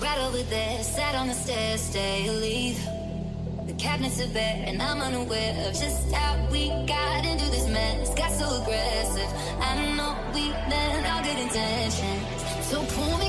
Right over there, sat on the stairs, stay or leave. The cabinets are bare, and I'm unaware of just how we got into this mess. Got so aggressive. I know we meant all good intentions. So pull me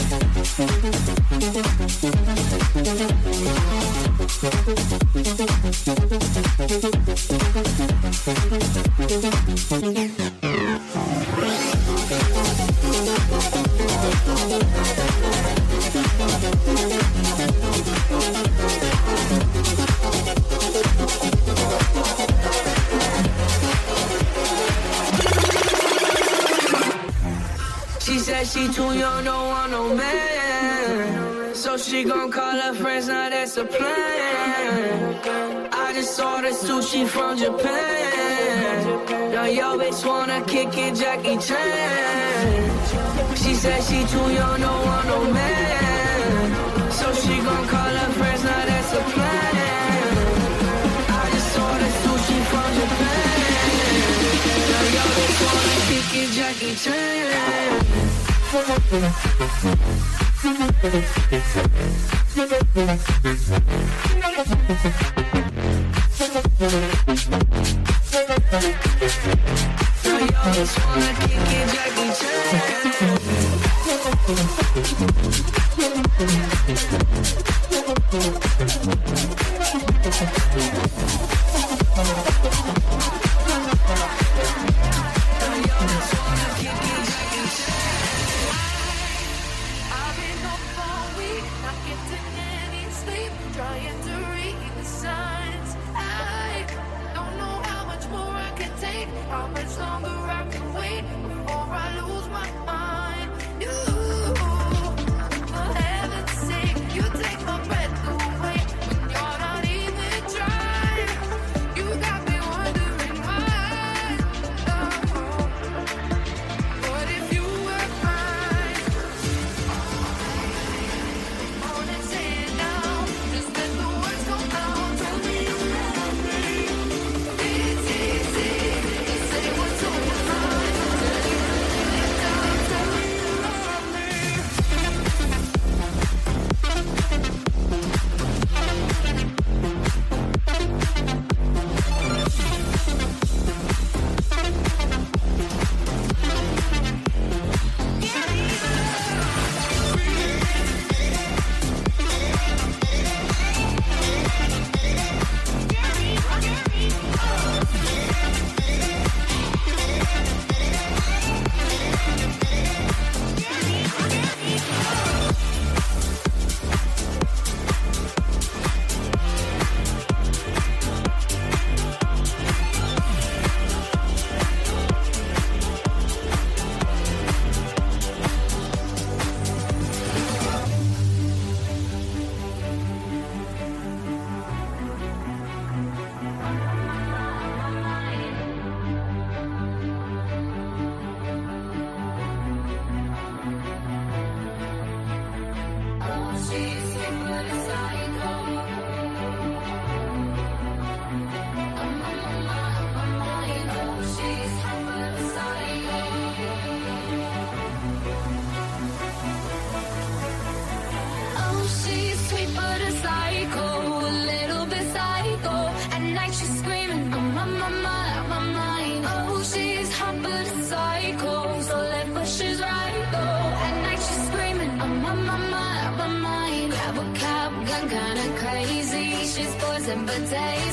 always wanna kick it, Jackie Chan. She said she too young, no one, no man. So she gon' call her friends, now that's a plan. I just ordered sushi from Japan. Now you just wanna kick it, Jackie Chan. Swag, kick it, Jackie Chan. how much longer I can wait. another day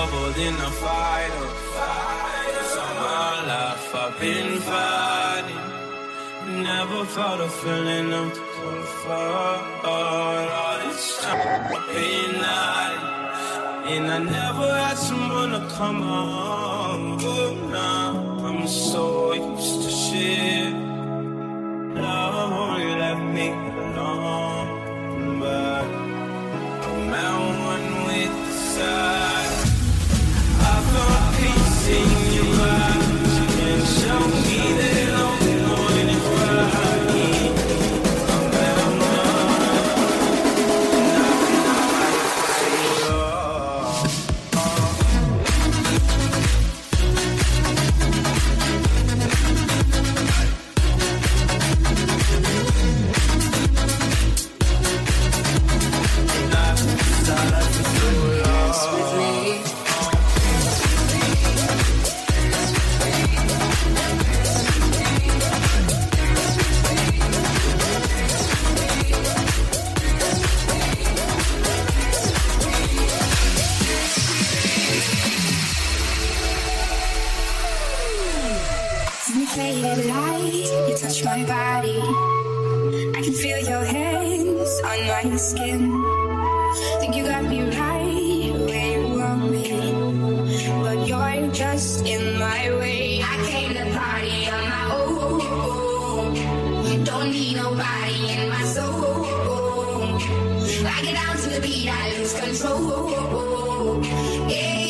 troubled in a fight. Cause all my life I've been fighting. Never felt a feeling of comfort. All this time been hiding. And I never had someone to come home. But now I'm so used to shit. Love only left me alone. But I'm out one with the side. I get down to the beat, I lose control. Yeah.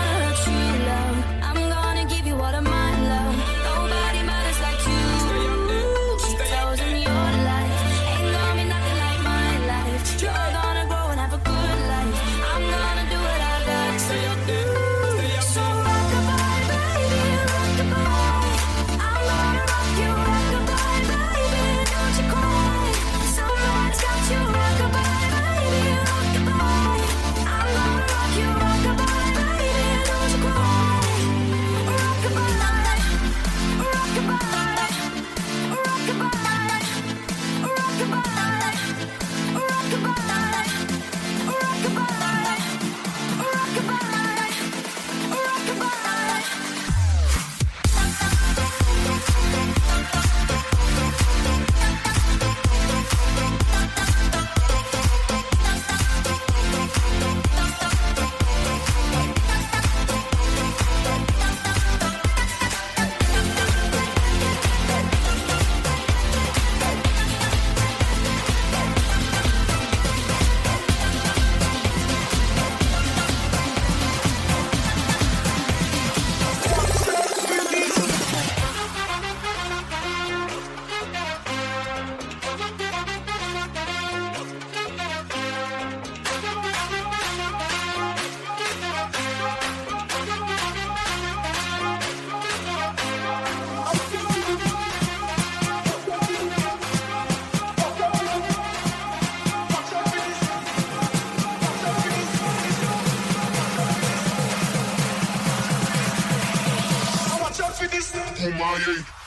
28th.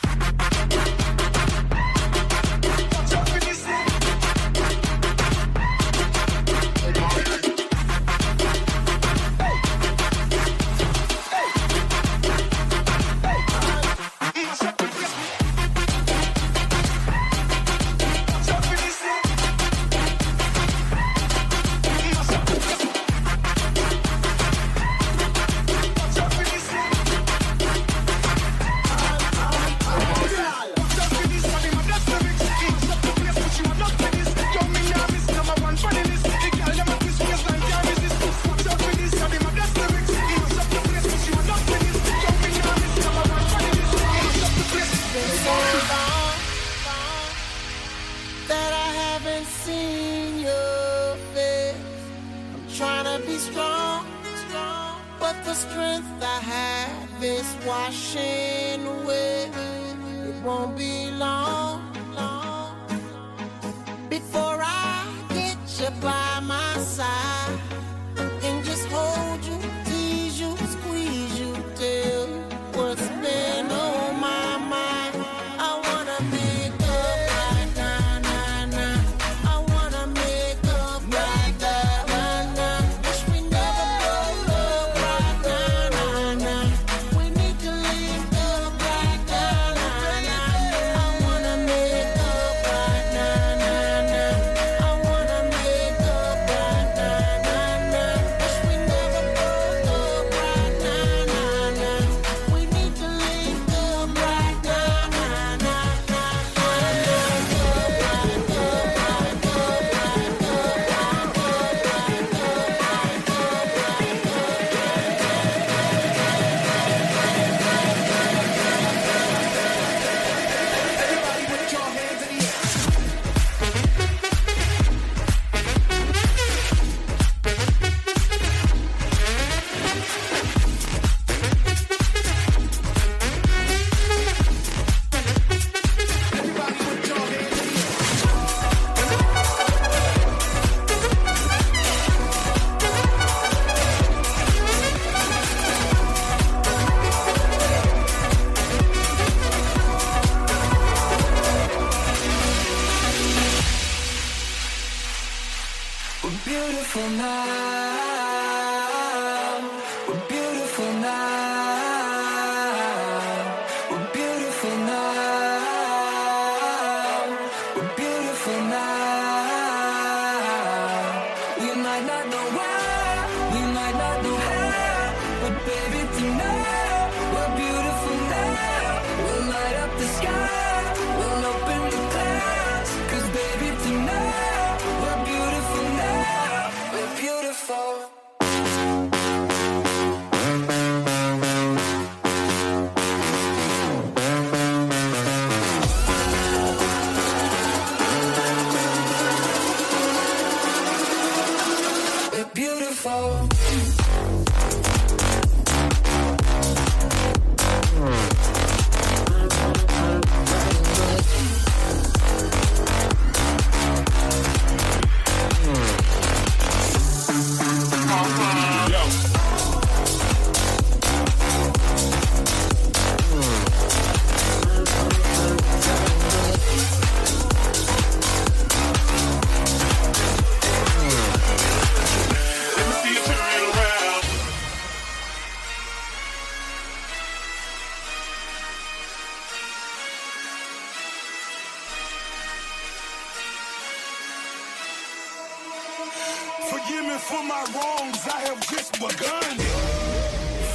For my wrongs, I have just begun.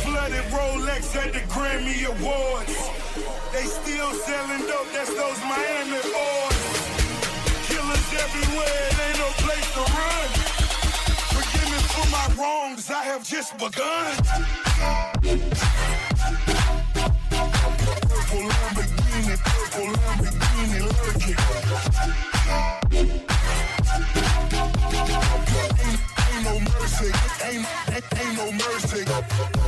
Flooded Rolex at the Grammy Awards. They still selling dope, that's those Miami boys. Killers everywhere, it ain't no place to run. Forgive me for my wrongs, I have just begun. Purple Lamborghini, purple Lamborghini lurking. Ain't, ain't, ain't no mercy.